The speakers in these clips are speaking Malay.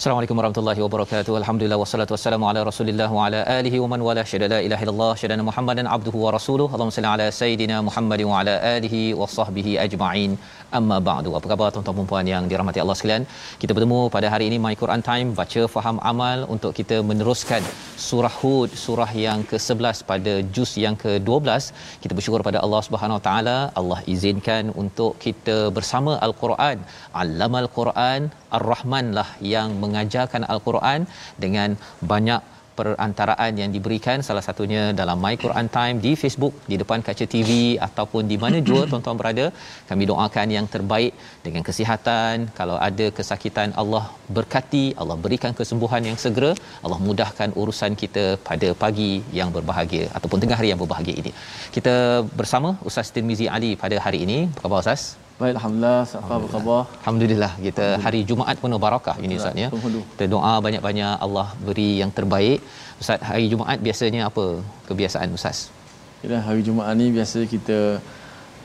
Assalamualaikum warahmatullahi wabarakatuh. Alhamdulillah wassalatu wassalamu ala Rasulillah wa ala alihi wa man wala syada la ilaha illallah syada Muhammadan abduhu wa rasuluhu. Allahumma salli ala sayidina Muhammad wa ala alihi wa sahbihi ajma'in. Amma ba'du. Apa khabar tuan-tuan dan puan yang dirahmati Allah sekalian? Kita bertemu pada hari ini My Quran Time baca faham amal untuk kita meneruskan surah Hud surah yang ke-11 pada juz yang ke-12. Kita bersyukur pada Allah Subhanahu Wa Taala Allah izinkan untuk kita bersama Al-Quran. Allamal Quran Ar-Rahman lah yang mengajarkan Al-Quran dengan banyak perantaraan yang diberikan. Salah satunya dalam My Quran Time di Facebook di depan kaca TV ataupun di mana jua tuan-tuan berada. Kami doakan yang terbaik dengan kesihatan. Kalau ada kesakitan Allah berkati Allah berikan kesembuhan yang segera. Allah mudahkan urusan kita pada pagi yang berbahagia ataupun tengah hari yang berbahagia ini. Kita bersama Ustaz Tirmizi Ali pada hari ini. Apa khabar Ustaz Baik, Alhamdulillah. Apa khabar? Alhamdulillah kita hari Jumaat penuh barakah ini Ustaz ya. Kita doa banyak-banyak Allah beri yang terbaik. Ustaz hari Jumaat biasanya apa kebiasaan Ustaz? Kira hari Jumaat ni biasa kita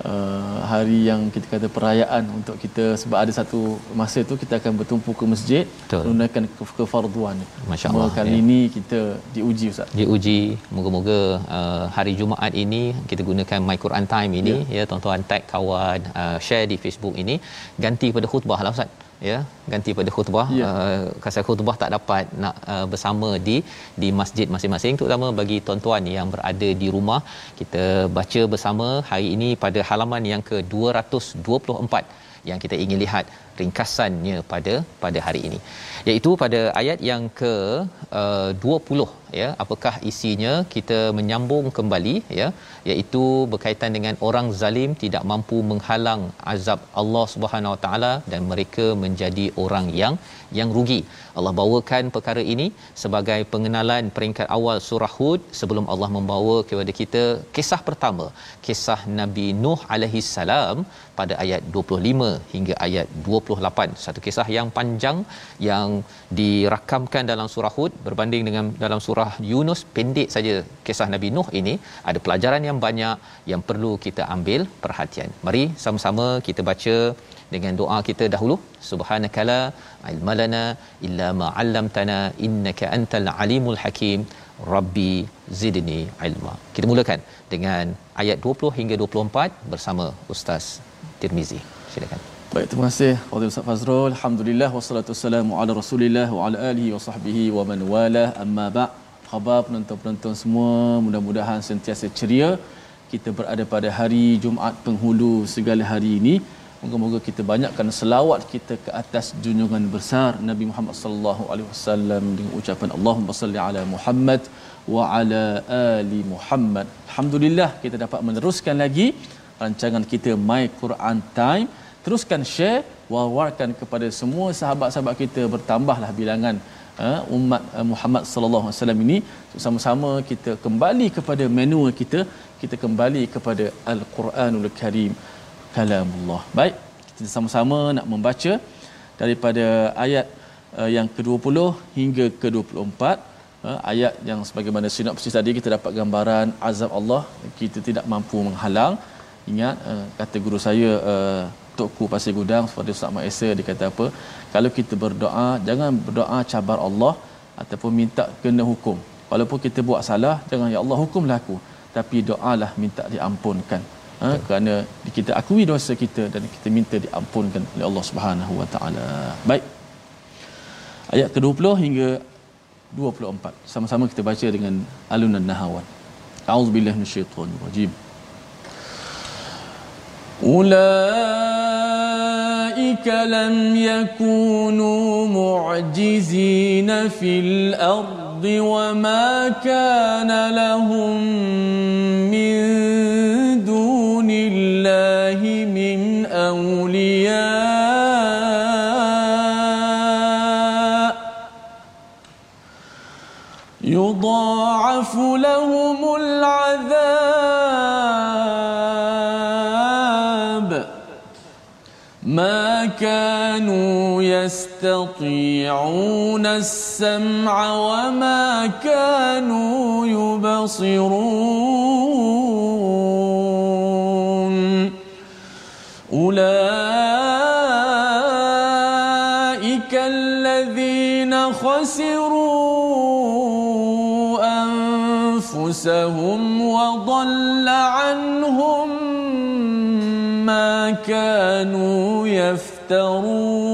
uh, hari yang kita kata perayaan untuk kita sebab ada satu masa tu kita akan bertumpu ke masjid menunaikan ke, kefarduan. Masya Allah, Kali ya. ini kita diuji Ustaz. Diuji moga-moga uh, hari Jumaat ini kita gunakan My Quran Time ini ya, ya tuan-tuan tag kawan uh, share di Facebook ini ganti pada khutbah lah Ustaz ya ganti pada khutbah. Ya. uh, kasar khutbah tak dapat nak uh, bersama di di masjid masing-masing terutama bagi tuan-tuan yang berada di rumah. Kita baca bersama hari ini pada halaman yang ke 224 yang kita ingin lihat ringkasannya pada pada hari ini. Iaitu pada ayat yang ke uh, 20 ya. Apakah isinya kita menyambung kembali ya? Iaitu berkaitan dengan orang zalim tidak mampu menghalang azab Allah Subhanahu Wa Taala dan mereka menjadi orang yang yang rugi. Allah bawakan perkara ini sebagai pengenalan peringkat awal surah Hud sebelum Allah membawa kepada kita kisah pertama kisah Nabi Nuh alaihi salam pada ayat 25 hingga ayat 28 satu kisah yang panjang yang dirakamkan dalam surah Hud berbanding dengan dalam surah Yunus. Pendek saja kisah Nabi Nuh ini. Ada pelajaran yang banyak yang perlu kita ambil perhatian. Mari sama-sama kita baca dengan doa kita dahulu. Subhanakala ilmalana illa ma 'allamtana innaka antal alimul hakim. Rabbi zidni ilma. Kita mulakan dengan ayat 20 hingga 24 bersama ustaz Tirmizi. Silakan Baik, terima kasih Fadil Ustaz Fazrul. Alhamdulillah wassalatu wassalamu ala Rasulillah wa ala alihi wa sahbihi wa man wala. Amma ba' khabar penonton-penonton semua, mudah-mudahan sentiasa ceria. Kita berada pada hari Jumaat penghulu segala hari ini. Moga-moga kita banyakkan selawat kita ke atas junjungan besar Nabi Muhammad sallallahu alaihi wasallam dengan ucapan Allahumma salli ala Muhammad wa ala ali Muhammad. Alhamdulillah kita dapat meneruskan lagi rancangan kita My Quran Time teruskan share war-warkan kepada semua sahabat-sahabat kita bertambahlah bilangan uh, umat uh, Muhammad sallallahu alaihi wasallam ini. Sama-sama kita kembali kepada manual kita kita kembali kepada Al-Quranul Karim kalamullah. Baik kita sama-sama nak membaca daripada ayat uh, yang ke-20 hingga ke-24 uh, ayat yang sebagaimana sinopsis tadi kita dapat gambaran azab Allah kita tidak mampu menghalang. Ingat uh, kata guru saya Tokku Pasir Gudang seperti Ustaz Mak Esa dia kata apa? Kalau kita berdoa jangan berdoa cabar Allah ataupun minta kena hukum. Walaupun kita buat salah jangan ya Allah hukumlah aku. Tapi doalah minta diampunkan. Ha? kerana kita akui dosa kita dan kita minta diampunkan oleh Allah Subhanahu Wa Taala. Baik. Ayat ke-20 hingga 24 sama-sama kita baca dengan alunan nahawan. A'udzubillahi minasyaitonir rajim أولئك لم يكونوا معجزين في الأرض وما كان لهم كانوا يستطيعون السمع وما كانوا يبصرون. أولئك الذين خسروا أنفسهم وضل عنهم ما كانوا يفترون.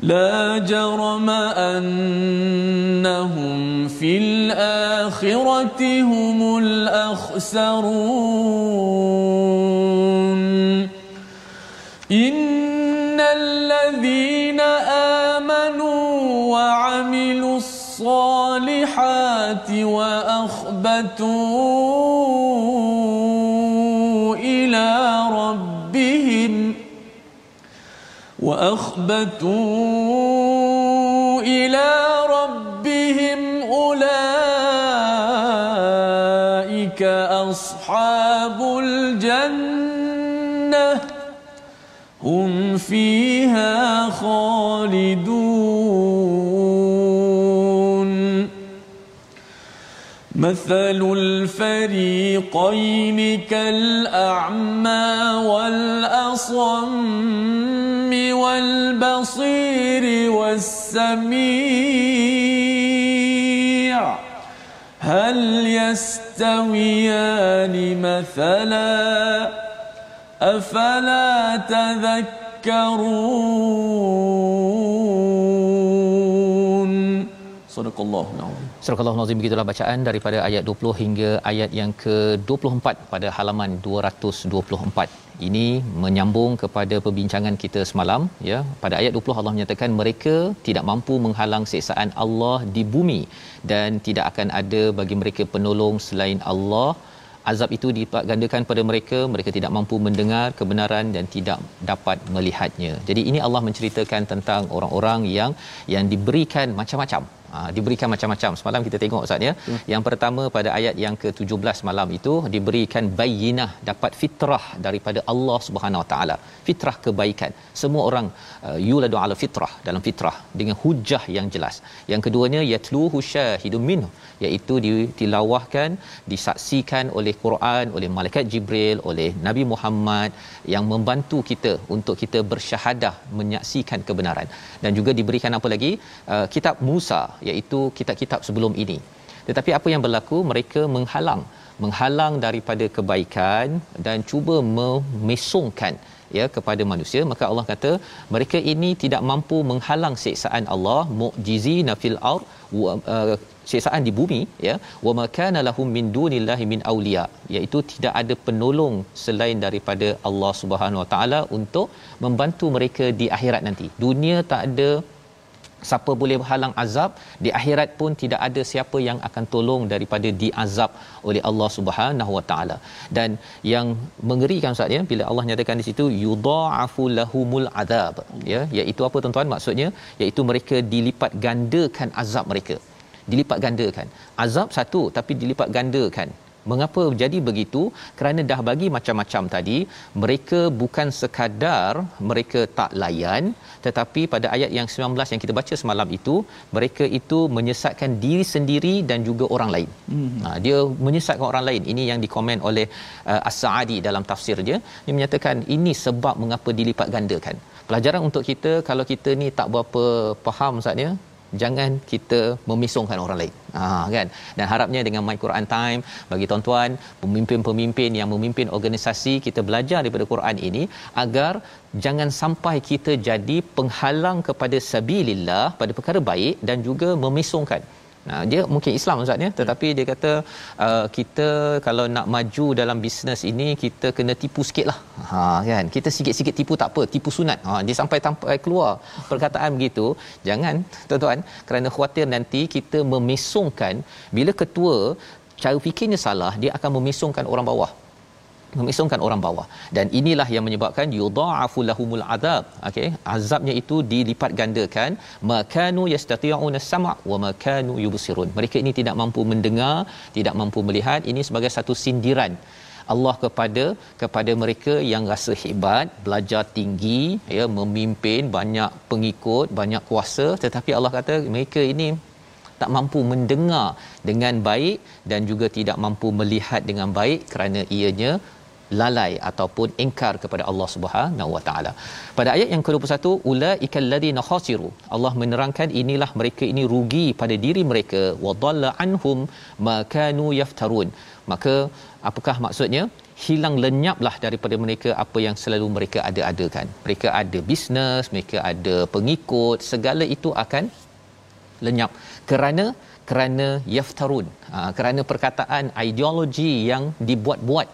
لا جرم أنهم في الآخرة هم الأخسرون. إن الذين آمنوا وعملوا الصالحات وأخبتوا وأخبتوا إلى ربهم أولئك أصحاب الجنة هم فيها خالدون. مثل الفريقين كالأعمى والأصم والبصير والسميع. هل يستويان مثلا؟ أفلا تذكرون؟ صدق الله العظيم. Surah Al-Nazim begitulah bacaan daripada ayat 20 hingga ayat yang ke-24 pada halaman 224. Ini menyambung kepada perbincangan kita semalam ya. Pada ayat 20 Allah menyatakan mereka tidak mampu menghalang siksaan Allah di bumi dan tidak akan ada bagi mereka penolong selain Allah azab itu dilipat gandakan pada mereka mereka tidak mampu mendengar kebenaran dan tidak dapat melihatnya jadi ini Allah menceritakan tentang orang-orang yang yang diberikan macam-macam Ha, diberikan macam-macam. Semalam kita tengok Ustaz ya. Hmm. Yang pertama pada ayat yang ke-17 malam itu diberikan bayinah dapat fitrah daripada Allah Subhanahu Wa Taala. Fitrah kebaikan. Semua orang uh, yuladu ala fitrah dalam fitrah dengan hujah yang jelas. Yang keduanya yatluhu syahidun minhu iaitu ditilawahkan disaksikan oleh Quran oleh malaikat Jibril oleh Nabi Muhammad yang membantu kita untuk kita bersyahadah menyaksikan kebenaran dan juga diberikan apa lagi uh, kitab Musa iaitu kitab-kitab sebelum ini. Tetapi apa yang berlaku? Mereka menghalang menghalang daripada kebaikan dan cuba memesongkan ya kepada manusia. Maka Allah kata mereka ini tidak mampu menghalang siksaan Allah mu'jizina fil ard uh, siksaan di bumi ya. Wa makana lahum min dunillahi min auliya iaitu tidak ada penolong selain daripada Allah Subhanahu Wa Taala untuk membantu mereka di akhirat nanti. Dunia tak ada siapa boleh halang azab di akhirat pun tidak ada siapa yang akan tolong daripada diazab oleh Allah Subhanahu Wa Taala. Dan yang mengerikan ustaz ya bila Allah nyatakan di situ yudha'afu lahumul azab ya iaitu apa tuan-tuan? Maksudnya iaitu mereka dilipat gandakan azab mereka. Dilipat gandakan. Azab satu tapi dilipat gandakan mengapa jadi begitu kerana dah bagi macam-macam tadi mereka bukan sekadar mereka tak layan tetapi pada ayat yang 19 yang kita baca semalam itu mereka itu menyesatkan diri sendiri dan juga orang lain. Hmm. Ha, dia menyesatkan orang lain. Ini yang dikomen oleh uh, As-Sa'adi dalam tafsirnya. Dia menyatakan ini sebab mengapa dilipat gandakan. Pelajaran untuk kita kalau kita ni tak berapa faham saatnya jangan kita memisungkan orang lain. Ha kan. Dan harapnya dengan My Quran Time bagi tuan-tuan, pemimpin-pemimpin yang memimpin organisasi kita belajar daripada Quran ini agar jangan sampai kita jadi penghalang kepada sabilillah pada perkara baik dan juga memisungkan Nah, dia mungkin Islam ustaz ya tetapi dia kata uh, kita kalau nak maju dalam bisnes ini kita kena tipu sikitlah. Ha kan. Kita sikit-sikit tipu tak apa, tipu sunat. Ha dia sampai sampai keluar perkataan begitu. Jangan tuan-tuan kerana khuatir nanti kita memesongkan bila ketua cara fikirnya salah dia akan memesongkan orang bawah memisungkan orang bawah. Dan inilah yang menyebabkan yudha'afu lahumul azab okey azabnya itu dilipat gandakan. Makanu yastati'una sam' wa makanu yubsirun. Mereka ini tidak mampu mendengar tidak mampu melihat. Ini sebagai satu sindiran Allah kepada kepada mereka yang rasa hebat, belajar tinggi, ya memimpin banyak pengikut, banyak kuasa. Tetapi Allah kata mereka ini tak mampu mendengar dengan baik dan juga tidak mampu melihat dengan baik kerana ianya lalai ataupun ingkar kepada Allah Subhanahu Wa Taala. Pada ayat yang ke-21 ulaikal ladina khasiru. Allah menerangkan inilah mereka ini rugi pada diri mereka wa dhalla anhum ma kanu yaftarun. Maka apakah maksudnya? Hilang lenyaplah daripada mereka apa yang selalu mereka ada-adakan. Mereka ada bisnes, mereka ada pengikut, segala itu akan lenyap kerana kerana yaftarun. Ha, kerana perkataan ideologi yang dibuat-buat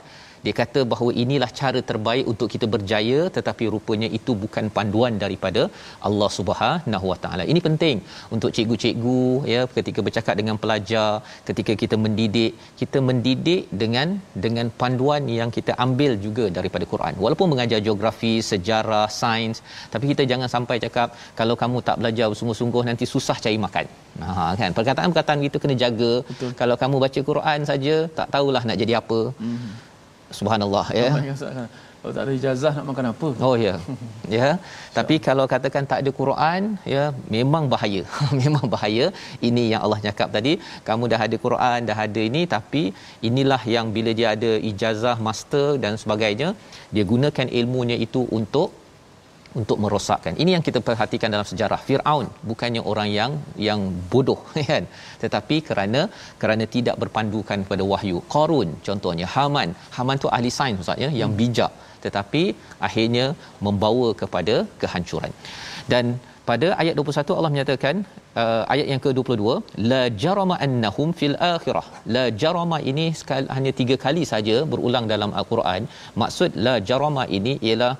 dia kata bahawa inilah cara terbaik untuk kita berjaya tetapi rupanya itu bukan panduan daripada Allah Subhanahu Wa Taala. Ini penting untuk cikgu-cikgu ya ketika bercakap dengan pelajar, ketika kita mendidik, kita mendidik dengan dengan panduan yang kita ambil juga daripada Quran. Walaupun mengajar geografi, sejarah, sains, tapi kita jangan sampai cakap kalau kamu tak belajar sungguh-sungguh nanti susah cari makan. Ha kan perkataan-perkataan gitu kena jaga. Betul. Kalau kamu baca Quran saja tak tahulah nak jadi apa. Mm-hmm subhanallah ya. Kalau tak ada ijazah nak makan apa? Oh ya. Ya. Tapi kalau katakan tak ada Quran ya memang bahaya. Memang bahaya. Ini yang Allah cakap tadi. Kamu dah ada Quran dah ada ini tapi inilah yang bila dia ada ijazah master dan sebagainya dia gunakan ilmunya itu untuk untuk merosakkan. Ini yang kita perhatikan dalam sejarah Firaun bukannya orang yang yang bodoh kan tetapi kerana kerana tidak berpandukan kepada wahyu. Qarun contohnya Haman. Haman tu ahli sains ustaz ya yang hmm. bijak tetapi akhirnya membawa kepada kehancuran. Dan pada ayat 21 Allah menyatakan uh, ayat yang ke-22 la jarama annahum fil akhirah la jarama ini sekali, hanya tiga kali saja berulang dalam al-Quran maksud la jarama ini ialah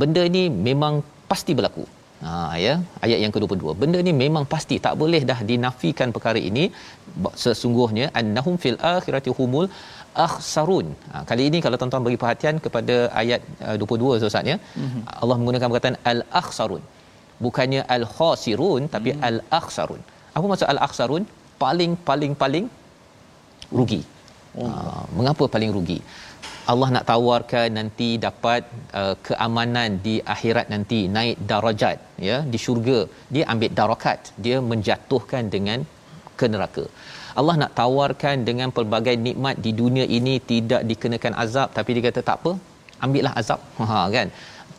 benda ini memang pasti berlaku. Ha ya, ayat yang ke-22. Benda ni memang pasti tak boleh dah dinafikan perkara ini sesungguhnya annahum fil akhirati humul akhsarun. Ha, kali ini kalau tuan-tuan bagi perhatian kepada ayat uh, 22 Ustaz ya. Mm-hmm. Allah menggunakan perkataan al akhsarun. Bukannya al khasirun tapi mm-hmm. al akhsarun. Apa maksud al akhsarun? Paling paling paling rugi. Oh. Ha, mengapa paling rugi? Allah nak tawarkan nanti dapat uh, keamanan di akhirat nanti naik darajat ya di syurga. Dia ambil darakat. Dia menjatuhkan dengan ke neraka. Allah nak tawarkan dengan pelbagai nikmat di dunia ini tidak dikenakan azab. Tapi dia kata tak apa ambillah azab. Ha kan?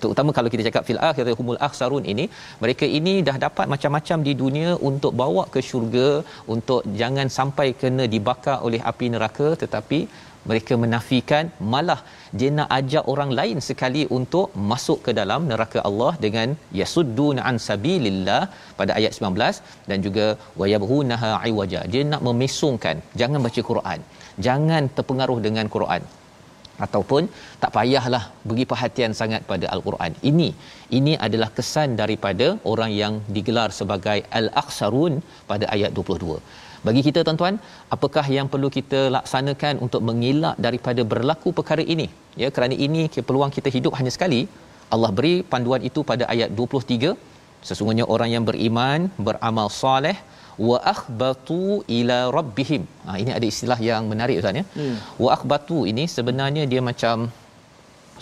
Terutama kalau kita cakap fil akhirati humul akhsarun ini mereka ini dah dapat macam-macam di dunia untuk bawa ke syurga untuk jangan sampai kena dibakar oleh api neraka. Tetapi mereka menafikan malah dia nak ajak orang lain sekali untuk masuk ke dalam neraka Allah dengan yasuddun an sabilillah pada ayat 19 dan juga wayabhunaha iwaja. Dia nak memesongkan jangan baca Quran jangan terpengaruh dengan Quran. Ataupun tak payahlah beri perhatian sangat pada al-Quran. Ini ini adalah kesan daripada orang yang digelar sebagai al-aksarun pada ayat 22 bagi kita tuan-tuan apakah yang perlu kita laksanakan untuk mengelak daripada berlaku perkara ini? Ya kerana ini peluang kita hidup hanya sekali. Allah beri panduan itu pada ayat 23 sesungguhnya orang yang beriman beramal soleh wa akhbatu ila rabbihim. Ha, ini ada istilah yang menarik ustaz ya. Hmm. wa akhbatu ini sebenarnya dia macam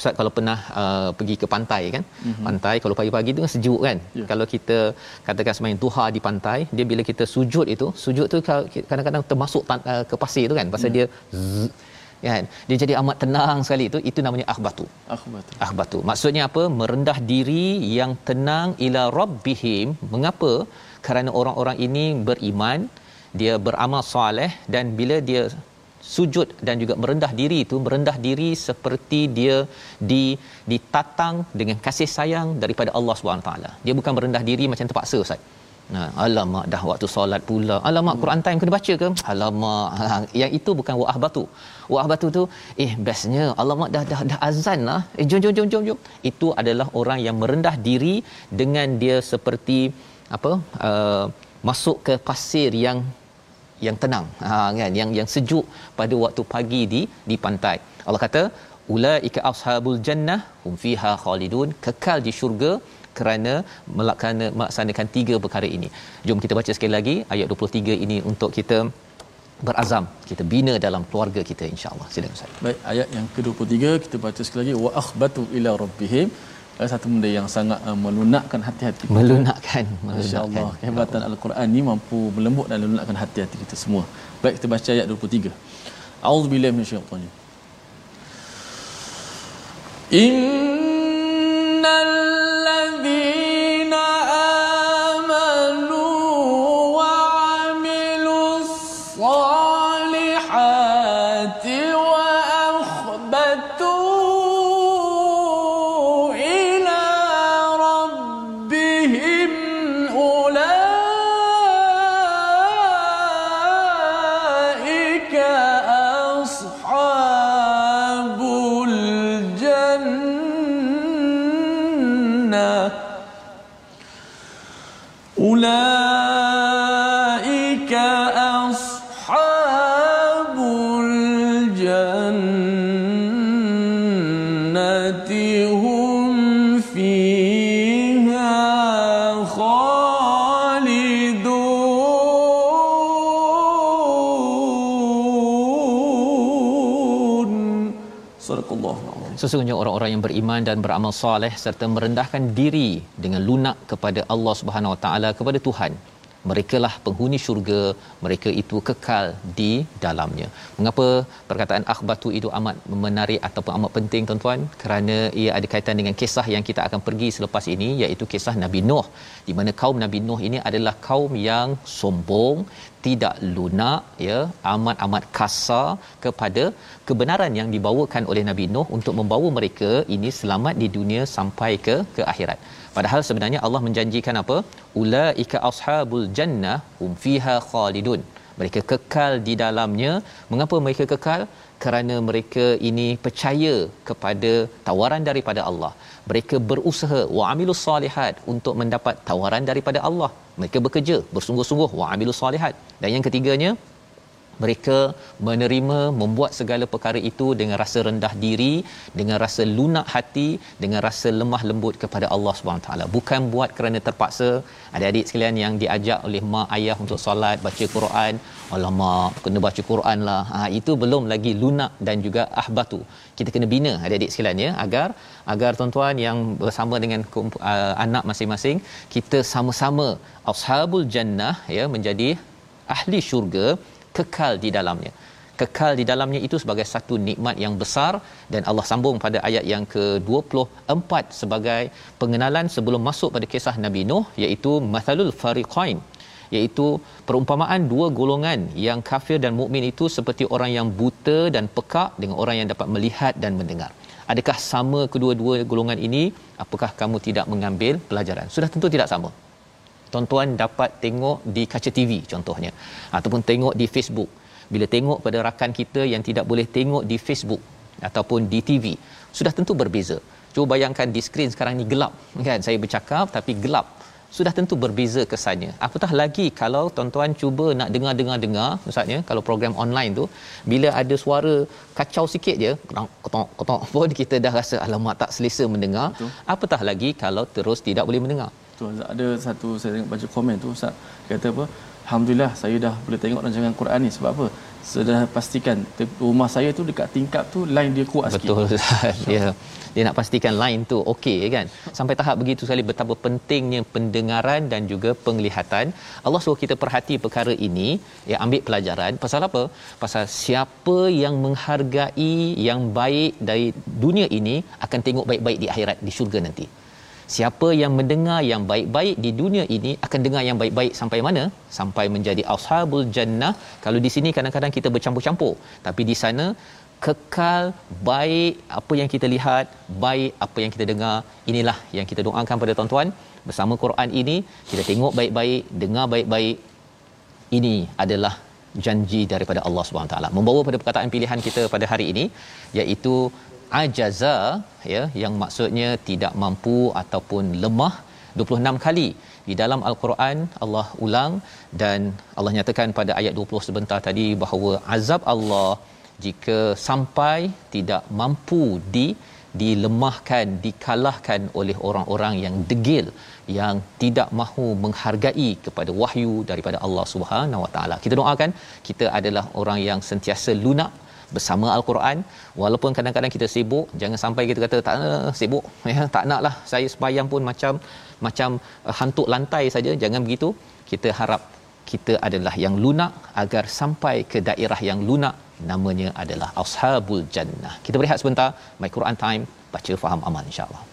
Ustaz kalau pernah uh, pergi ke pantai kan? Mm-hmm. pantai kalau pagi-pagi tu kan sejuk kan? Yeah. kalau kita katakan semain duha di pantai dia bila kita sujud itu sujud tu kadang-kadang termasuk uh, ke pasir tu kan? Pasal yeah. dia zzz, kan? Dia jadi amat tenang sekali. Itu itu namanya akhbatu. Akhbatu. Akhbatu. Maksudnya apa? Merendah diri yang tenang ila rabbihim. Mengapa? Kerana orang-orang ini beriman dia beramal soleh dan bila dia sujud dan juga merendah diri itu merendah diri seperti dia di ditatang dengan kasih sayang daripada Allah Subhanahu taala. Dia bukan merendah diri macam terpaksa ustaz. Nah, alamak dah waktu solat pula. Alamak hmm. Quran time kena baca ke? Alamak ha, yang itu bukan wa'ah batu. Wa'ah batu tu eh bestnya alamak dah dah dah azan lah. Eh jom jom jom jom jom. Itu adalah orang yang merendah diri dengan dia seperti apa? Uh, masuk ke pasir yang yang tenang. Ha kan? Yang yang sejuk pada waktu pagi di di pantai. Allah kata ulaika ashabul jannah hum fiha khalidun. Kekal di syurga kerana melaksanakan tiga perkara ini. Jom kita baca sekali lagi ayat 23 ini untuk kita berazam kita bina dalam keluarga kita insyaallah silakan ustaz. Baik ayat yang ke-23 kita baca sekali lagi wa akhbatu ila rabbihim satu benda yang sangat uh, melunakkan hati-hati kita. melunakkan masyaallah kehebatan al-Quran ni mampu melembut dan melunakkan hati-hati kita semua. Baik kita baca ayat 23 auzubillahi minasyaitanir innal sesungguhnya orang-orang yang beriman dan beramal soleh serta merendahkan diri dengan lunak kepada Allah Subhanahu Wa Taala kepada Tuhan merekalah penghuni syurga mereka itu kekal di dalamnya. Mengapa perkataan akhbatu itu amat menarik ataupun amat penting tuan-tuan? Kerana ia ada kaitan dengan kisah yang kita akan pergi selepas ini iaitu kisah Nabi Nuh di mana kaum Nabi Nuh ini adalah kaum yang sombong tidak lunak ya amat-amat kasar kepada kebenaran yang dibawakan oleh Nabi Nuh untuk membawa mereka ini selamat di dunia sampai ke ke akhirat Padahal sebenarnya Allah menjanjikan apa? Ulaika ashabul jannah hum fiha khalidun. Mereka kekal di dalamnya. Mengapa mereka kekal? Kerana mereka ini percaya kepada tawaran daripada Allah. Mereka berusaha wa amilus salihat untuk mendapat tawaran daripada Allah. Mereka bekerja bersungguh-sungguh wa amilus salihat. Dan yang ketiganya, mereka menerima membuat segala perkara itu dengan rasa rendah diri dengan rasa lunak hati dengan rasa lemah lembut kepada Allah Subhanahu taala. Bukan buat kerana terpaksa. Adik-adik sekalian yang diajak oleh mak ayah untuk solat baca Quran alamak kena baca Quran lah. Ha, itu belum lagi lunak dan juga ahbatu. Kita kena bina adik-adik sekalian ya agar agar tuan-tuan yang bersama dengan uh, anak masing-masing kita sama-sama ashabul jannah ya menjadi ahli syurga kekal di dalamnya. Kekal di dalamnya itu sebagai satu nikmat yang besar dan Allah sambung pada ayat yang ke-24 sebagai pengenalan sebelum masuk pada kisah Nabi Nuh iaitu mathalul fariqain iaitu perumpamaan dua golongan yang kafir dan mukmin itu seperti orang yang buta dan pekak dengan orang yang dapat melihat dan mendengar. Adakah sama kedua-dua golongan ini? Apakah kamu tidak mengambil pelajaran? Sudah tentu tidak sama tuan-tuan dapat tengok di kaca TV contohnya ataupun tengok di Facebook bila tengok pada rakan kita yang tidak boleh tengok di Facebook ataupun di TV sudah tentu berbeza cuba bayangkan di skrin sekarang ni gelap kan saya bercakap tapi gelap sudah tentu berbeza kesannya. Apatah lagi kalau tuan-tuan cuba nak dengar-dengar-dengar, maksudnya kalau program online tu bila ada suara kacau sikit je, kotok-kotok pun kita dah rasa alamak tak selesa mendengar. Betul. Apatah lagi kalau terus tidak boleh mendengar tu ada satu saya tengok baca komen tu ustaz kata apa alhamdulillah saya dah boleh tengok rancangan Quran ni. Sebab apa? Sudah pastikan rumah saya tu dekat tingkap tu line dia kuat sikit. Betul ya. Dia nak pastikan line tu okey kan? Sampai tahap begitu sekali betapa pentingnya pendengaran dan juga penglihatan. Allah suruh kita perhati perkara ini ya ambil pelajaran. Pasal apa? Pasal siapa yang menghargai yang baik dari dunia ini akan tengok baik-baik di akhirat di syurga nanti siapa yang mendengar yang baik-baik di dunia ini akan dengar yang baik-baik sampai mana? Sampai menjadi ashabul jannah. Kalau di sini kadang-kadang kita bercampur-campur. Tapi di sana kekal baik apa yang kita lihat baik apa yang kita dengar inilah yang kita doakan pada tuan-tuan. Bersama Quran ini kita tengok baik-baik dengar baik-baik ini adalah janji daripada Allah Subhanahu taala. Membawa pada perkataan pilihan kita pada hari ini iaitu ajaza ya yang maksudnya tidak mampu ataupun lemah 26 kali di dalam al-Quran Allah ulang dan Allah nyatakan pada ayat 20 sebentar tadi bahawa azab Allah jika sampai tidak mampu di dilemahkan dikalahkan oleh orang-orang yang degil yang tidak mahu menghargai kepada wahyu daripada Allah Subhanahu Wa Taala. Kita doakan kita adalah orang yang sentiasa lunak bersama al-Quran. Walaupun kadang-kadang kita sibuk jangan sampai kita kata tak nak sibuk. Ya tak naklah saya sembahyang pun macam macam uh, hantuk lantai saja. Jangan begitu. Kita harap kita adalah yang lunak agar sampai ke daerah yang lunak. Namanya adalah ashabul jannah. Kita berehat sebentar. My Quran time. Baca faham aman insyaallah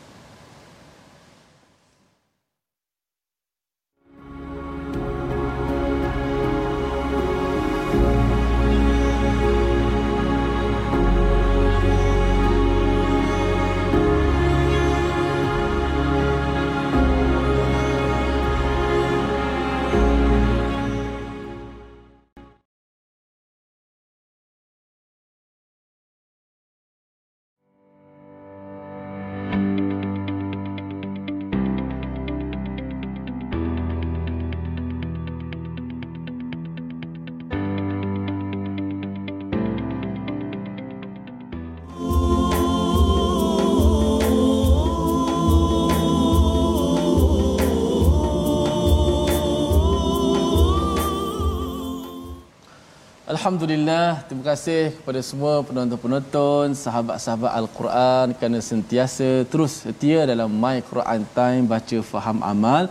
Alhamdulillah, terima kasih kepada semua penonton-penonton, sahabat-sahabat Al-Quran kerana sentiasa terus setia dalam My Quran Time baca faham amal.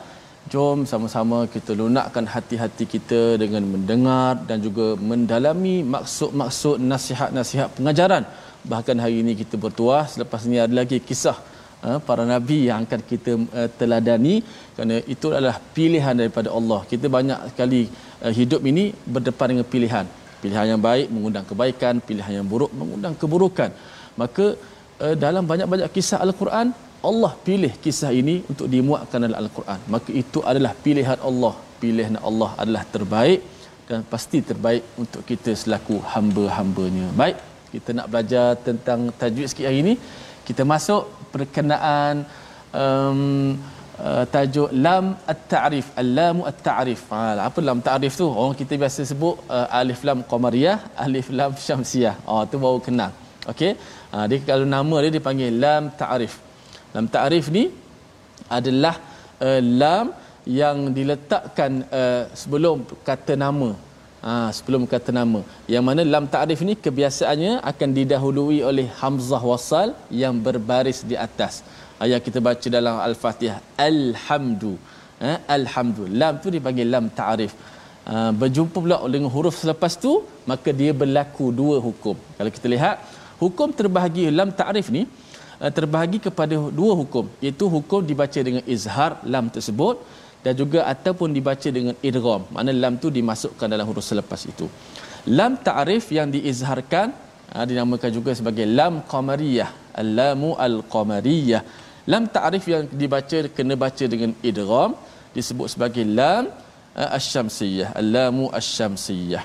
Jom sama-sama kita lunakkan hati-hati kita dengan mendengar dan juga mendalami maksud-maksud nasihat-nasihat pengajaran. Bahkan hari ini kita bertuah, selepas ini ada lagi kisah uh, para nabi yang akan kita uh, teladani kerana itu adalah pilihan daripada Allah. Kita banyak sekali uh, hidup ini berdepan dengan pilihan pilihan yang baik mengundang kebaikan pilihan yang buruk mengundang keburukan. Maka uh, dalam banyak-banyak kisah al-Quran Allah pilih kisah ini untuk dimuatkan dalam al-Quran. Maka itu adalah pilihan Allah. Pilihan Allah adalah terbaik dan pasti terbaik untuk kita selaku hamba-hambanya. Baik kita nak belajar tentang tajwid sikit hari ini. Kita masuk perkenaan um, uh, tajuk lam at-ta'rif. Al-lam at-ta'rif. Ha, apa lam ta'rif tu? Orang kita biasa sebut uh, alif lam qamariyah alif lam syamsiyah. Oh tu baru kenal. Okey? Ha, dia kalau nama dia dipanggil lam ta'rif. Lam ta'rif ni adalah uh, lam yang diletakkan uh, sebelum kata nama. Ha, sebelum kata nama. Yang mana lam ta'rif ni kebiasaannya akan didahului oleh hamzah wasal yang berbaris di atas ayat kita baca dalam al-Fatihah. Alhamdu. Eh, alhamdu. Lam tu dipanggil lam ta'rif. Uh, berjumpa pula dengan huruf selepas tu maka dia berlaku dua hukum. Kalau kita lihat hukum terbahagi lam ta'rif ni uh, terbahagi kepada dua hukum. Iaitu hukum dibaca dengan izhar lam tersebut dan juga ataupun dibaca dengan idgham. Mana lam tu dimasukkan dalam huruf selepas itu. Lam ta'rif yang diizharkan uh, dinamakan juga sebagai lam qamariyah. Al-lamu al-qamariyah lam ta'rif yang dibaca kena baca dengan idgham disebut sebagai lam uh, asy-syamsiyah al-lamu asy-syamsiyah.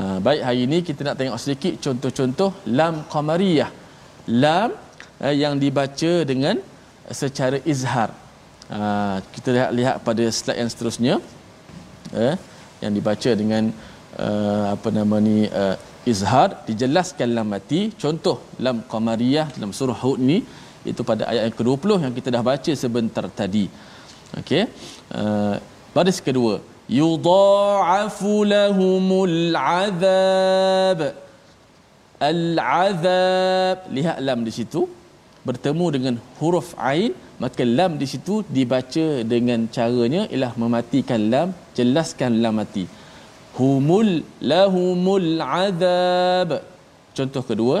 Uh, baik hari ini kita nak tengok sedikit contoh-contoh lam qamariyah. Lam uh, yang dibaca dengan secara izhar. Uh, kita lihat lihat pada slide yang seterusnya. Uh, yang dibaca dengan uh, apa nama ni uh, izhar dijelaskan lam mati. Contoh lam qamariyah dalam surah hud ni itu pada ayat yang ke-20 yang kita dah baca sebentar tadi. Okey. Uh, baris kedua. Yudha'afu lahumul azab. Al-azab. Lihat lam di situ. Bertemu dengan huruf ain. Maka lam di situ dibaca dengan caranya ialah mematikan lam jelaskan lam mati. Humul lahumul azab. Contoh kedua.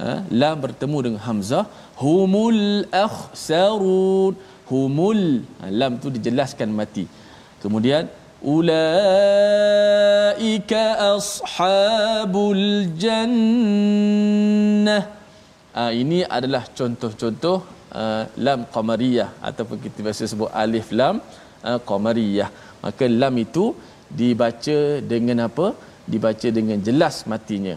Ha, lam bertemu dengan hamzah humul akhsarun. Humul ha, lam tu dijelaskan mati. Kemudian ulaika ashabul jannah. Ha, ini adalah contoh-contoh uh, lam qamariyah ataupun kita biasa sebut alif lam uh, qamariyah. Maka lam itu dibaca dengan apa? Dibaca dengan jelas matinya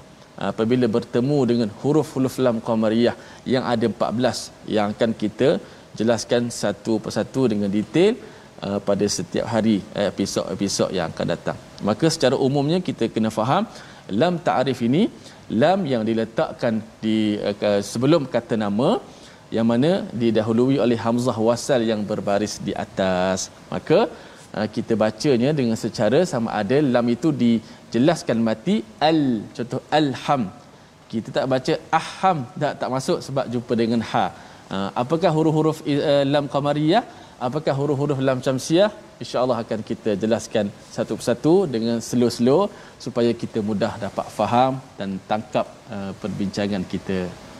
apabila bertemu dengan huruf-huruf lam qamariyah yang ada 14 yang akan kita jelaskan satu persatu dengan detail uh, pada setiap hari uh, episod-episod yang akan datang. Maka secara umumnya kita kena faham lam ta'rif ini lam yang diletakkan di uh, sebelum kata nama yang mana didahului oleh hamzah wasal yang berbaris di atas. Maka uh, kita bacanya dengan secara sama ada lam itu dijelaskan mati al contoh alham. Kita tak baca aham tak tak masuk sebab jumpa dengan ha. Uh, apakah huruf-huruf uh, lam qamariyah? apakah huruf-huruf lam syamsiah insyaallah akan kita jelaskan satu persatu dengan slow-slow supaya kita mudah dapat faham dan tangkap uh, perbincangan kita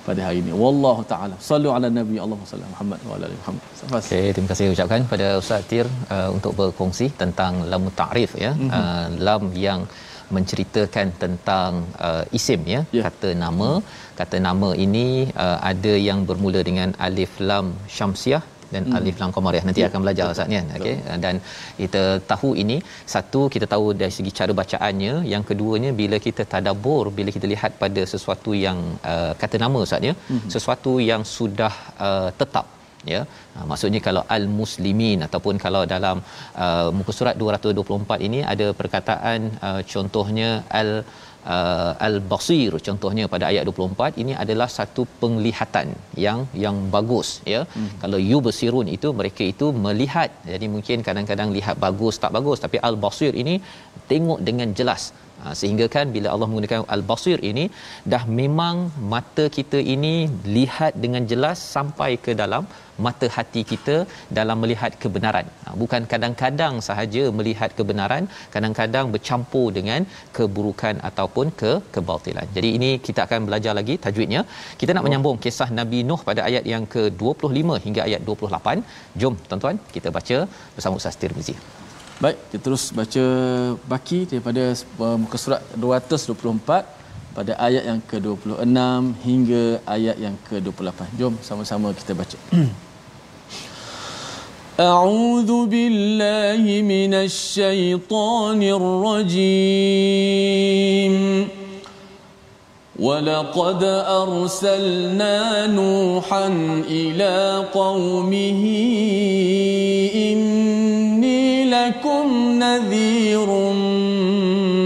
pada hari ini wallahu taala sallu ala nabi Allahumma salli Muhammad wa ala Muhammad okay, terima kasih ucapkan pada ustaz Tir uh, untuk berkongsi tentang lam ta'rif ya mm-hmm. uh, lam yang menceritakan tentang uh, isim ya yeah. kata nama kata nama ini uh, ada yang bermula dengan alif lam syamsiah dan hmm. alif lam qamar ya nanti ya. akan belajar Ustaz ni kan okey dan kita tahu ini satu kita tahu dari segi cara bacaannya yang keduanya bila kita tadabbur bila kita lihat pada sesuatu yang uh, kata nama Ustaz ya hmm. sesuatu yang sudah uh, tetap ya. Uh, maksudnya kalau al muslimin ataupun kalau dalam uh, muka surat 224 ini ada perkataan uh, contohnya al uh, al-basir. Contohnya pada ayat 24 ini adalah satu penglihatan yang yang bagus ya. Hmm. kalau you bersirun itu mereka itu melihat. Jadi mungkin kadang-kadang lihat bagus tak bagus. Tapi al-basir ini tengok dengan jelas. Ha, sehingga kan bila Allah menggunakan al-basir ini dah memang mata kita ini lihat dengan jelas sampai ke dalam mata hati kita dalam melihat kebenaran. Ha, bukan kadang-kadang sahaja melihat kebenaran kadang-kadang bercampur dengan keburukan ataupun ke kebatilan jadi ini kita akan belajar lagi tajwidnya. Kita nak menyambung kisah Nabi Nuh pada ayat yang ke-25 hingga ayat 28 jom tuan-tuan kita baca bersama Ustaz Tirmizi. Baik, kita terus baca baki daripada muka surat 224 pada ayat yang ke-26 hingga ayat yang ke-28. Jom sama-sama kita baca. A'udzu billahi minasy syaithanir rajim. ولقد أرسلنا نوحا إلى قومه لكم نذير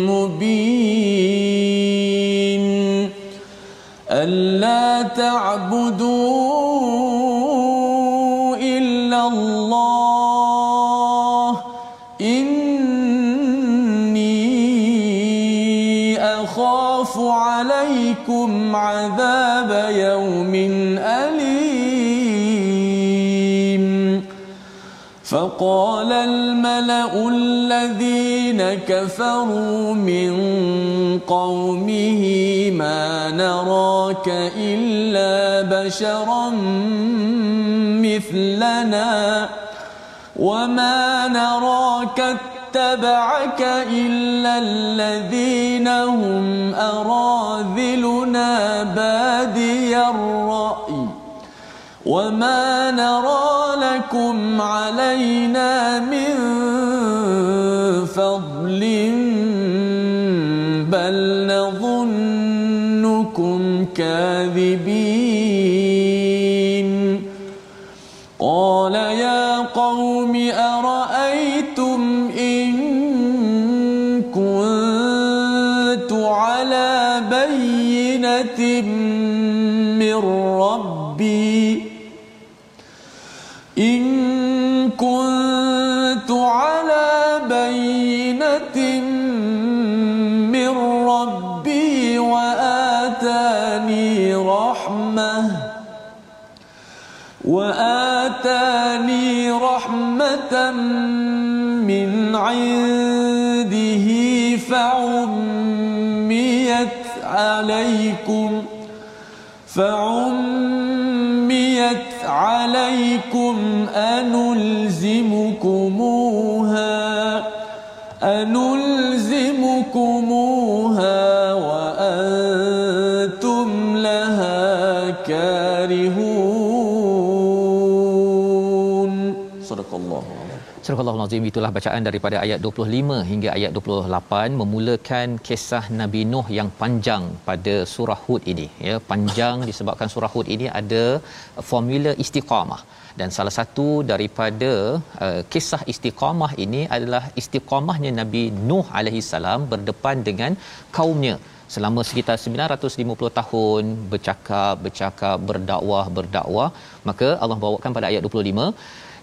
مبين ألا تعبدوا عليكم عذاب يوم أليم. فقال الملأ الذين كفروا من قومه ما نراك إلا بشرا مثلنا وما نراك اتبعك إلا الذين هم أراذلنا بادي الرأي وما نرى لكم علينا من فضل من ربي. إن كنت على بينة من ربي وآتاني رحمة وآتاني رحمة من عنده فعميت عليكم. فعميت عليكم أنلزمكموها أنلزمكموها Allah. Astagfirullahalazim itulah bacaan daripada ayat 25 hingga ayat 28 memulakan kisah Nabi Nuh yang panjang pada surah Hud ini. Ya panjang disebabkan surah Hud ini ada formula istiqamah. Dan salah satu daripada uh, kisah istiqamah ini adalah istiqamahnya Nabi Nuh alaihi salam berdepan dengan kaumnya. Selama sekitar 950 tahun bercakap bercakap berdakwah berdakwah maka Allah bawakan pada ayat 25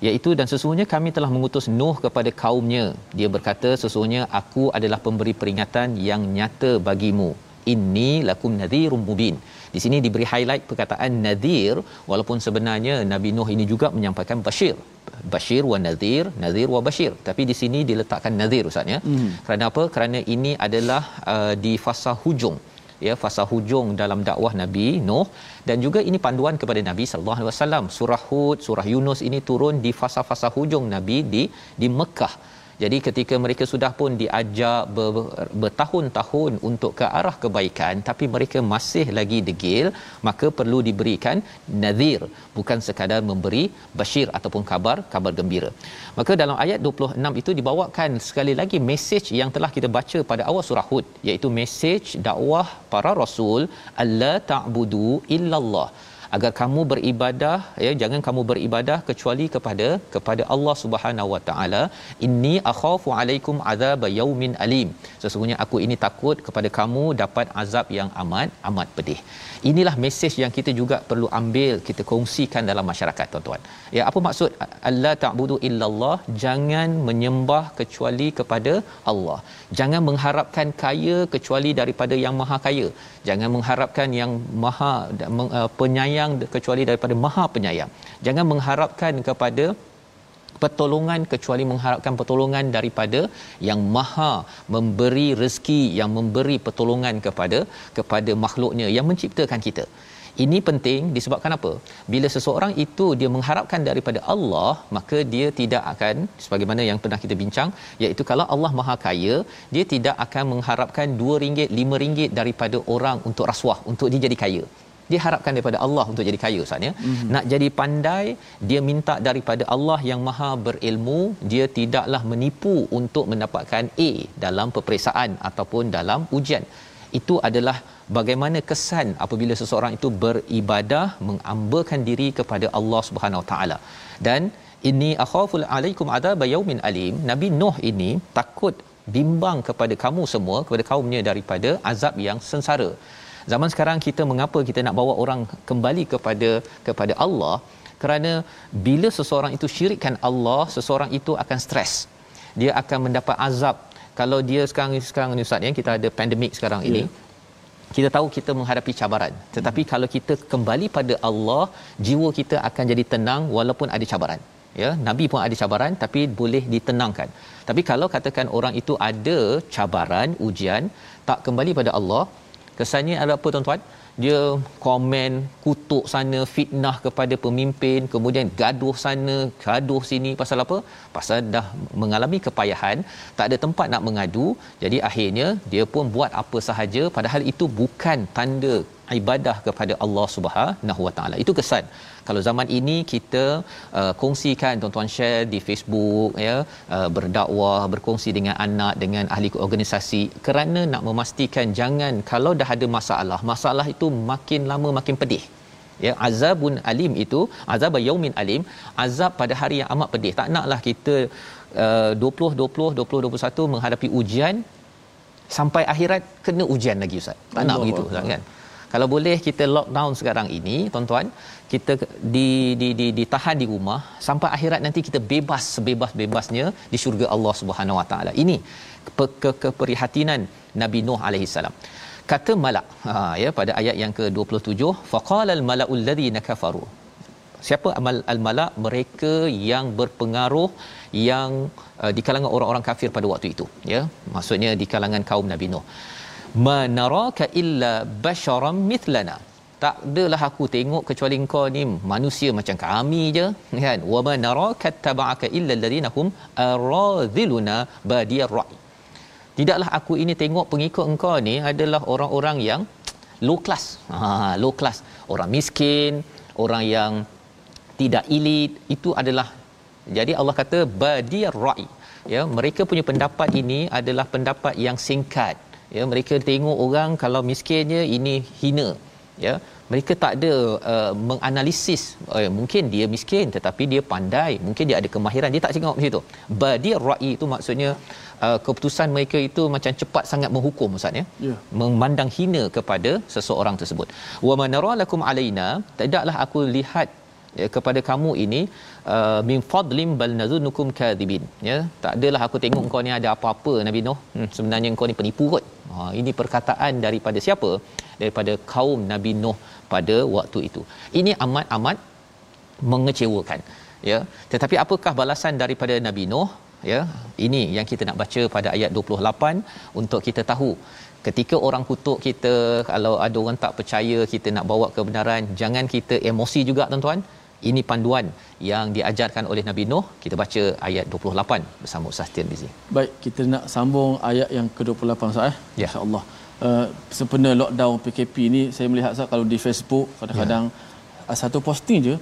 iaitu dan sesungguhnya kami telah mengutus Nuh kepada kaumnya. Dia berkata sesungguhnya aku adalah pemberi peringatan yang nyata bagimu. Inni lakum nadhirum mubin. Di sini diberi highlight perkataan nadhir walaupun sebenarnya Nabi Nuh ini juga menyampaikan bashir. Bashir wa nadhir nadhir wa bashir. Tapi di sini diletakkan nadhir ustaz ya. Hmm. kerana apa? Kerana ini adalah uh, di fasa hujung ya fasa hujung dalam dakwah Nabi Nuh. Dan juga ini panduan kepada Nabi sallallahu alaihi wasallam. Surah Hud surah Yunus ini turun di fasa-fasa hujung Nabi di di Mekah jadi ketika mereka sudah pun diajak ber, bertahun-tahun untuk ke arah kebaikan tapi mereka masih lagi degil maka perlu diberikan nadhir bukan sekadar memberi bashir ataupun kabar kabar gembira. Maka dalam ayat 26 itu dibawakan sekali lagi mesej yang telah kita baca pada awal surah Hud iaitu mesej dakwah para rasul alla ta'budu illallah agar kamu beribadah ya jangan kamu beribadah kecuali kepada kepada Allah Subhanahu Wa Taala. Inni akhafu alaikum azab yaumin alim. Sesungguhnya aku ini takut kepada kamu dapat azab yang amat amat pedih. Inilah mesej yang kita juga perlu ambil kita kongsikan dalam masyarakat tuan-tuan. Ya apa maksud? Allah ta'budu illallah jangan menyembah kecuali kepada Allah. Jangan mengharapkan kaya kecuali daripada yang maha kaya. Jangan mengharapkan yang maha uh, penyayang kecuali daripada maha penyayang. Jangan mengharapkan kepada pertolongan kecuali mengharapkan pertolongan daripada yang maha memberi rezeki yang memberi pertolongan kepada kepada makhluknya yang menciptakan kita. Ini penting disebabkan apa? Bila seseorang itu dia mengharapkan daripada Allah maka dia tidak akan sebagaimana yang pernah kita bincang iaitu kalau Allah Maha Kaya dia tidak akan mengharapkan 2 ringgit 5 ringgit daripada orang untuk rasuah untuk dia jadi kaya dia harapkan daripada Allah untuk jadi kaya Ustaz ya. Mm-hmm. Nak jadi pandai, dia minta daripada Allah yang Maha berilmu, dia tidaklah menipu untuk mendapatkan A dalam peperiksaan ataupun dalam ujian. Itu adalah bagaimana kesan apabila seseorang itu beribadah mengambakan diri kepada Allah Subhanahu Wa Taala. Dan ini akhaful alaikum adab yaumin alim. Nabi Nuh ini takut bimbang kepada kamu semua kepada kaumnya daripada azab yang sengsara zaman sekarang kita mengapa kita nak bawa orang kembali kepada kepada Allah kerana bila seseorang itu syirikkan Allah seseorang itu akan stres dia akan mendapat azab kalau dia sekarang sekarang ni ustaz ya kita ada pandemik sekarang yeah. ini ya. kita tahu kita menghadapi cabaran tetapi hmm. kalau kita kembali pada Allah jiwa kita akan jadi tenang walaupun ada cabaran ya nabi pun ada cabaran tapi boleh ditenangkan tapi kalau katakan orang itu ada cabaran ujian tak kembali pada Allah kesannya ada apa tuan-tuan? Dia komen kutuk sana fitnah kepada pemimpin kemudian gaduh sana gaduh sini. Pasal apa? Pasal dah mengalami kepayahan tak ada tempat nak mengadu. Jadi akhirnya dia pun buat apa sahaja. Padahal itu bukan tanda ibadah kepada Allah Subhanahu Wa Taala. Itu kesan kalau zaman ini kita uh, kongsikan tuan-tuan share di Facebook ya uh, berdakwah berkongsi dengan anak dengan ahli organisasi kerana nak memastikan jangan kalau dah ada masalah masalah itu makin lama makin pedih. Ya azabun alim itu azab yaumin alim azab pada hari yang amat pedih. Tak naklah kita uh, 20 20 20 21 menghadapi ujian sampai akhirat kena ujian lagi ustaz. Tak nak begitu ustaz kan kalau boleh kita lockdown sekarang ini tuan-tuan kita di di di ditahan di rumah sampai akhirat nanti kita bebas sebebas-bebasnya di syurga Allah Subhanahu Wa Taala. Ini ke, ke, keprihatinan Nabi Nuh alaihi salam. Kata malak ha ya pada ayat yang ke-27 faqala al malaul ladzina kafaru. Siapa amal al malak mereka yang berpengaruh yang uh, di kalangan orang-orang kafir pada waktu itu ya. Maksudnya di kalangan kaum nabi nuh manaraka illa basharam mithlana. Tak adalah aku tengok kecuali engkau ni manusia macam kami je kan? Wa manaraka tabaka illa alladhina hum aradhiluna badiyar ra'i tidaklah aku ini tengok pengikut engkau ni adalah orang-orang yang low class. Ha low class. Orang miskin orang yang tidak elit itu adalah jadi Allah kata badiyar ra'i ya mereka punya pendapat ini adalah pendapat yang singkat ya mereka tengok orang kalau miskinnya ini hina. Ya mereka tak ada uh, menganalisis uh, mungkin dia miskin tetapi dia pandai mungkin dia ada kemahiran dia tak tengok macam itu. Badiyar ra'i itu maksudnya uh, keputusan mereka itu macam cepat sangat menghukum ustaz ya. Ya. memandang hina kepada seseorang tersebut. Wa manara lakum alaina tidaklah aku lihat ya, kepada kamu ini uh, min fadlim bal nazunukum kadhibin. Ya tak adalah aku tengok kau ni ada apa-apa Nabi Nuh. Hmm, sebenarnya kau ni penipu kot. Ha ini perkataan daripada siapa? Daripada kaum Nabi Nuh pada waktu itu. Ini amat-amat mengecewakan. Ya tetapi apakah balasan daripada Nabi Nuh? Ya ini yang kita nak baca pada ayat 28 untuk kita tahu. Ketika orang kutuk kita kalau ada orang tak percaya kita nak bawa kebenaran jangan kita emosi juga tuan-tuan ini panduan yang diajarkan oleh Nabi Nuh kita baca ayat 28 bersama Ustaz Tirmizi Baik, kita nak sambung ayat yang ke-28 Ustaz eh. Ya. Insya-Allah. Uh, sempena lockdown PKP ni saya melihat Ustaz kalau di Facebook kadang-kadang ya. satu posting je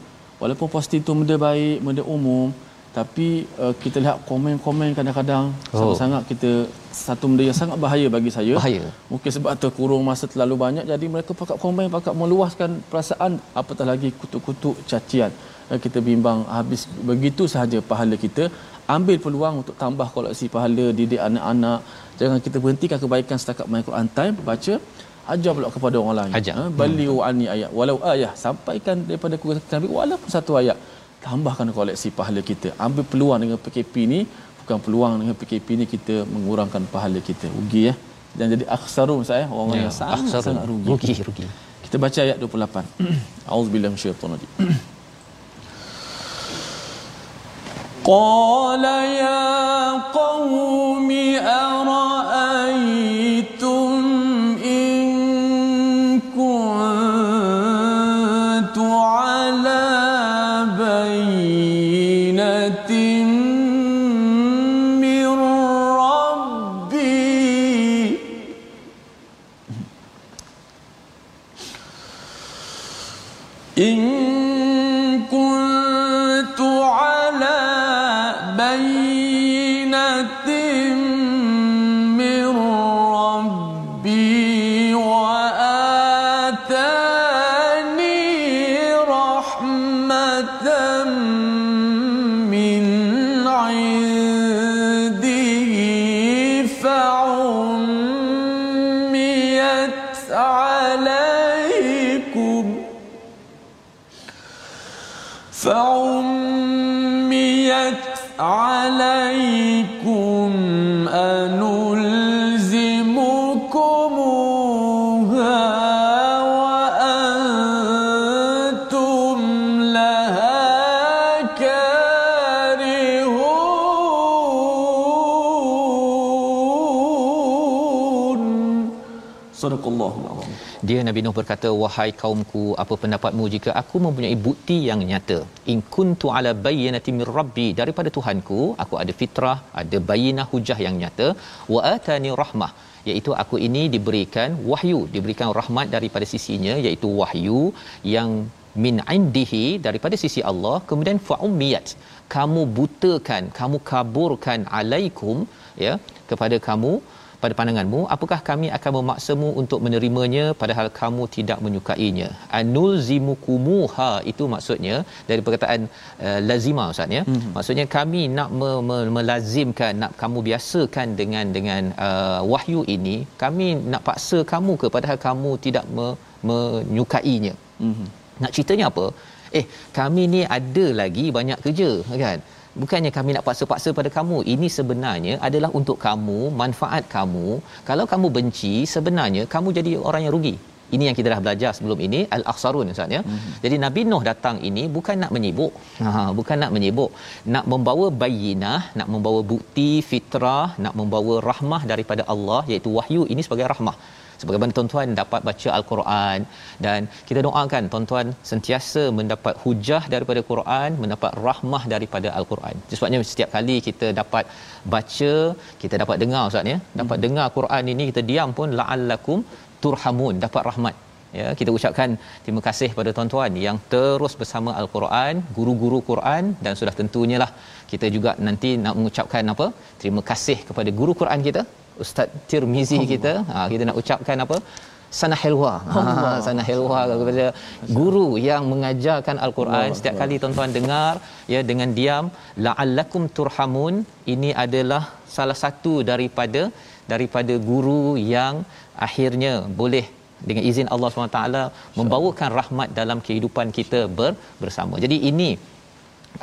walaupun posting tu benda baik, benda umum tapi uh, kita lihat komen-komen kadang-kadang Oh. oh. sangat kita satu benda yang sangat bahaya bagi saya. bahaya Mungkin sebab terkurung masa terlalu banyak jadi mereka pakat komen pakat meluaskan perasaan apatah lagi kutuk-kutuk cacian. Eh, Kita bimbang habis begitu sahaja pahala kita. Ambil peluang untuk tambah koleksi pahala didik anak-anak. Jangan kita berhentikan kebaikan setakat main Quran time baca ajar pula kepada orang lain. Ajar. Ha, baliu ani ayat walau ayah sampaikan daripada Quran Nabi walaupun satu ayat tambahkan koleksi pahala kita. Ambil peluang dengan PKP ni bukan peluang dengan PKP ni kita mengurangkan pahala kita. Rugi ya. Dan jadi aksarun saya orang Ya, yang sangat aksarun. sangat rugi. rugi rugi Kita baca ayat 28. Auzubillahi minasyaitonir rajim. قال يا قوم أرأيتم Nabi Nuh berkata wahai kaumku apa pendapatmu jika aku mempunyai bukti yang nyata? In kuntu ala bayyinati mir rabbi daripada Tuhanku aku ada fitrah ada bayinah hujah yang nyata. Wa atani rahmah iaitu aku ini diberikan wahyu diberikan rahmat daripada sisinya iaitu wahyu yang min indihi daripada sisi Allah. Kemudian fa'umiyat kamu butakan kamu kaburkan alaikum ya kepada kamu pada pandanganmu apakah kami akan memaksamu untuk menerimanya padahal kamu tidak menyukainya? Anulzimukumuha itu maksudnya dari perkataan uh, lazima ustaz ya? Mm-hmm. maksudnya kami nak me- me- melazimkan nak kamu biasakan dengan dengan uh, wahyu ini kami nak paksa kamu ke padahal kamu tidak me- menyukainya? Mhm. nak ceritanya apa? Eh kami ni ada lagi banyak kerja kan bukannya kami nak paksa-paksa pada kamu ini sebenarnya adalah untuk kamu manfaat kamu kalau kamu benci sebenarnya kamu jadi orang yang rugi ini yang kita dah belajar sebelum ini al-akhsarun ustaz ya. Mm-hmm. Jadi Nabi Nuh datang ini bukan nak menyibuk. Ha bukan nak menyibuk, nak membawa bayinah, nak membawa bukti fitrah, nak membawa rahmah daripada Allah iaitu wahyu ini sebagai rahmah. Sebagaimana tuan-tuan dapat baca al-Quran dan kita doakan tuan-tuan sentiasa mendapat hujah daripada Quran, mendapat rahmah daripada al-Quran. Sebabnya setiap kali kita dapat baca, kita dapat dengar ustaz ya, dapat hmm. dengar Quran ini kita diam pun la'allakum turhamun dapat rahmat ya kita ucapkan terima kasih kepada tuan-tuan yang terus bersama al-Quran guru-guru Quran dan sudah tentunya lah kita juga nanti nak mengucapkan apa terima kasih kepada guru Quran kita Ustaz Tirmizi Allah. kita ha, kita nak ucapkan apa sana helwa ha, sana helwa kepada guru yang mengajarkan al-Quran Allah. setiap kali tuan-tuan dengar ya dengan diam la'allakum turhamun ini adalah salah satu daripada daripada guru yang akhirnya boleh dengan izin Allah SWT membawakan rahmat dalam kehidupan kita ber, bersama. Jadi ini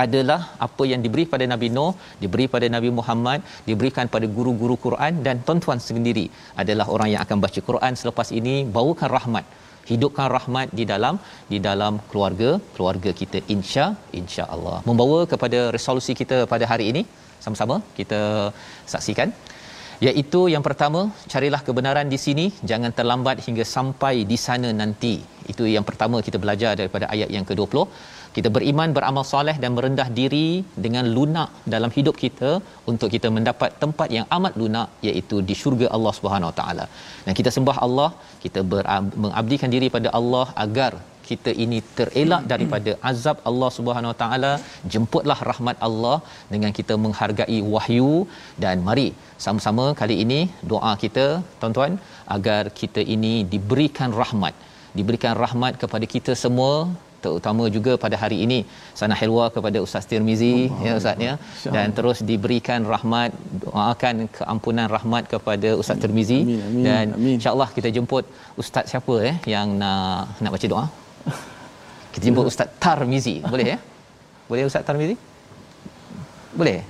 adalah apa yang diberi pada Nabi Nuh, diberi pada Nabi Muhammad, diberikan pada guru-guru Quran dan tuan-tuan sendiri adalah orang yang akan baca Quran selepas ini. Bawakan rahmat hidupkan rahmat di dalam di dalam keluarga keluarga kita insya insya-Allah. Membawa kepada resolusi kita pada hari ini sama-sama kita saksikan. Iaitu yang pertama carilah kebenaran di sini jangan terlambat hingga sampai di sana nanti. Itu yang pertama kita belajar daripada ayat yang ke-20 kita beriman beramal soleh dan merendah diri dengan lunak dalam hidup kita untuk kita mendapat tempat yang amat lunak iaitu di syurga Allah Subhanahu Wa Taala. Dan kita sembah Allah kita mengabdikan diri pada Allah agar kita ini terelak daripada azab Allah Subhanahu Wa Taala. Jemputlah rahmat Allah dengan kita menghargai wahyu. Dan mari sama-sama kali ini doa kita tuan-tuan agar kita ini diberikan rahmat. Diberikan rahmat kepada kita semua terutama juga pada hari ini sana helwa kepada Ustaz Tirmizi Allah, ya Ustaz ya dan terus diberikan rahmat doakan keampunan rahmat kepada Ustaz Tirmizi amin, amin, dan insyaallah kita jemput ustaz siapa eh yang nak nak baca doa kita jemput Ustaz Tarmizi. Boleh ya? Boleh Ustaz Tarmizi? Boleh?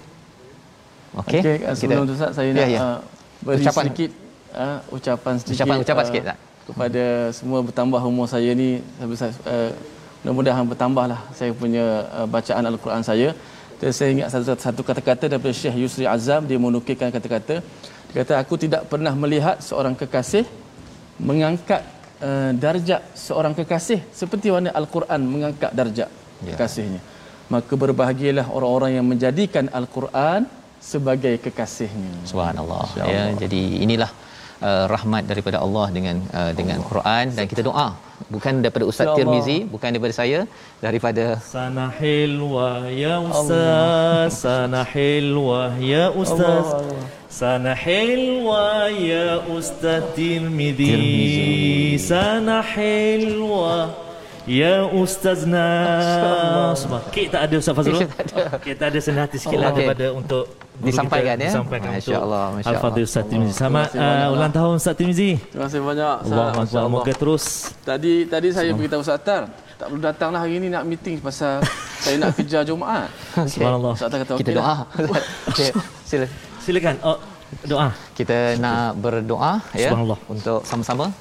Okey. Okay, sebelum kita... Ustaz saya ya, nak ya. Uh, beri ucapan. sedikit uh, ucapan sedikit ucapan ucapan uh, sikit tak? kepada semua bertambah umur saya ni saya uh, mudah-mudahan bertambahlah saya punya uh, bacaan al-Quran saya. Dan saya ingat satu, satu kata-kata daripada Syekh Yusri Azam dia menukilkan kata-kata. Dia kata aku tidak pernah melihat seorang kekasih mengangkat uh, darjat seorang kekasih seperti mana al-Quran mengangkat darjat ya. kekasihnya. Maka berbahagialah orang-orang yang menjadikan al-Quran sebagai kekasihnya. Subhanallah. Ya jadi inilah uh, rahmat daripada Allah dengan uh, dengan Allah. Quran. Dan kita doa. Bukan daripada Ustaz ya Tirmizi bukan daripada saya. Daripada sanahil wa ya ustaz sanahil wa ya ustaz. Sanahil wa ya ustaz Tirmizi. Sanahil wa Ya Ustazna Kita ada Ustaz Fazrul Kita ada senang hati sikit lah okay. daripada untuk disampaikan ya. Disampaikan Masya Allah, Masya Allah. Al-Fadhil Ustaz Tirmizi. Selamat uh, ulang tahun Ustaz Tirmizi. Terima kasih banyak. Allah Akbar. Moga terus. Tadi tadi saya beritahu Ustaz Tar, tak perlu datanglah hari ini nak meeting pasal saya nak kerja Jumaat. Subhanallah. Ustaz Tar kata kita doa. Okey. Sila. Silakan. Oh, doa. Kita nak berdoa ya untuk sama-sama.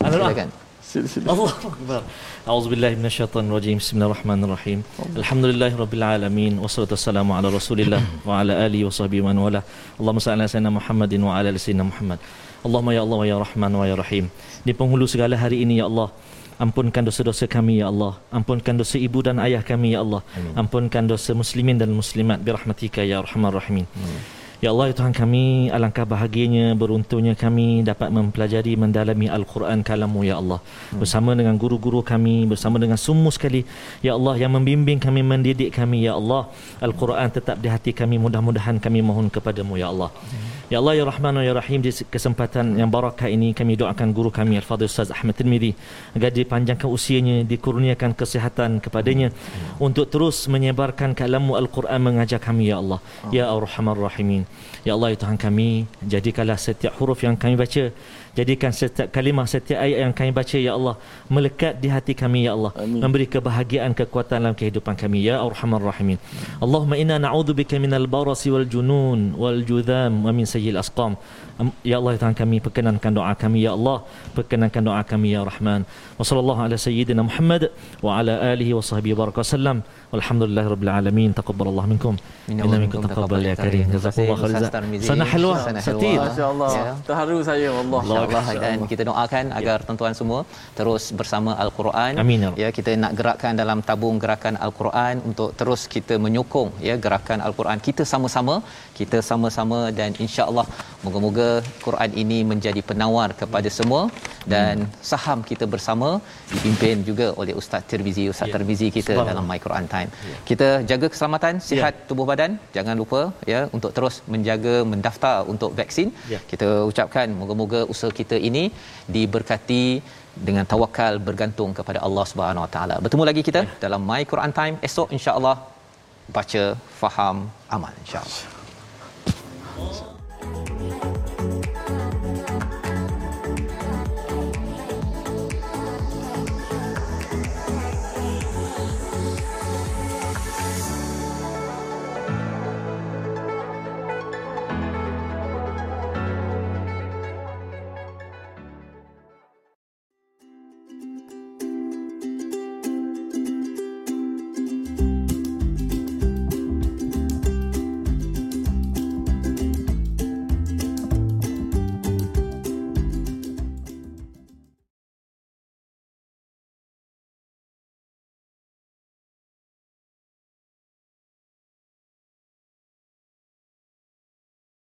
Silakan sila, sila. Allahu Akbar. A'udzu billahi minasyaitonir rajim. Bismillahirrahmanirrahim. Alhamdulillahirabbil alamin wassalatu wassalamu ala Rasulillah wa ala alihi wa man wala. Allahumma salli ala sayyidina Muhammadin wa ala ali sayyidina Muhammad. Allahumma ya Allah wa ya Rahman wa ya Rahim. Di penghulu segala hari ini ya Allah, ampunkan dosa-dosa kami ya Allah. Ampunkan dosa ibu dan ayah kami ya Allah. Ampunkan dosa muslimin dan muslimat birahmatika ya arhamar rahimin. Amin. Ya Allah, ya Tuhan kami, alangkah bahagianya, beruntungnya kami dapat mempelajari, mendalami Al-Quran kalamu, Ya Allah. Hmm. Bersama dengan guru-guru kami, bersama dengan semua sekali, Ya Allah, yang membimbing kami, mendidik kami, Ya Allah. Al-Quran tetap di hati kami, mudah-mudahan kami mohon kepadamu, Ya Allah. Hmm. Ya Allah ya Rahman ya Rahim di kesempatan yang barakah ini kami doakan guru kami Al-Fadhil Ustaz Ahmad Tirmizi agar dipanjangkan usianya dikurniakan kesihatan kepadanya hmm. untuk terus menyebarkan kalamu Al-Quran mengajar kami ya Allah ya Ar-Rahman Rahimin ya Allah ya Tuhan kami jadikanlah setiap huruf yang kami baca Jadikan setiap kalimah, setiap ayat yang kami baca ya Allah melekat di hati kami ya Allah. Amin. Memberi kebahagiaan, kekuatan dalam kehidupan kami ya Arhamar Rahimin. Allahumma inna na'udzubika minal barasi wal junun wal judham wa min sayyil asqam. Ya Allah ya Tuhan kami perkenankan doa kami. Ya Allah perkenankan doa kami ya Rahman. Wa sallallahu ala sayyidina Muhammad wa ala alihi wa sahbihi baraka wasallam walhamdulillahi rabbil alamin. Taqabbalallahu minkum. Minna inna minkum minkum taqabbal ya karim. Terima kasih, jazakumullah khairan. Tarmizi. sana halwa satir. Masya-Allah. Ya. Terharu saya Allah. InsyaAllah. Dan kita doakan agar tuan-tuan semua terus bersama Al-Quran. Amin, ya. Ya kita nak gerakkan dalam tabung gerakan Al-Quran untuk terus kita menyokong ya gerakan Al-Quran. Kita sama-sama, kita sama-sama dan insya-Allah moga-moga Quran ini menjadi penawar kepada semua dan saham kita bersama dipimpin juga oleh Ustaz Tirmizi, Ustaz Ya. Tirmizi kita Subhanallah. dalam My Quran Time. Kita jaga keselamatan, sihat tubuh badan. Jangan lupa ya untuk terus menjaga mendaftar untuk vaksin. Ya. Kita ucapkan moga-moga usaha kita ini diberkati dengan tawakal bergantung kepada Allah Subhanahu Wa Taala. Bertemu lagi kita dalam My Quran Time esok insya-Allah baca, faham, amal insya-Allah.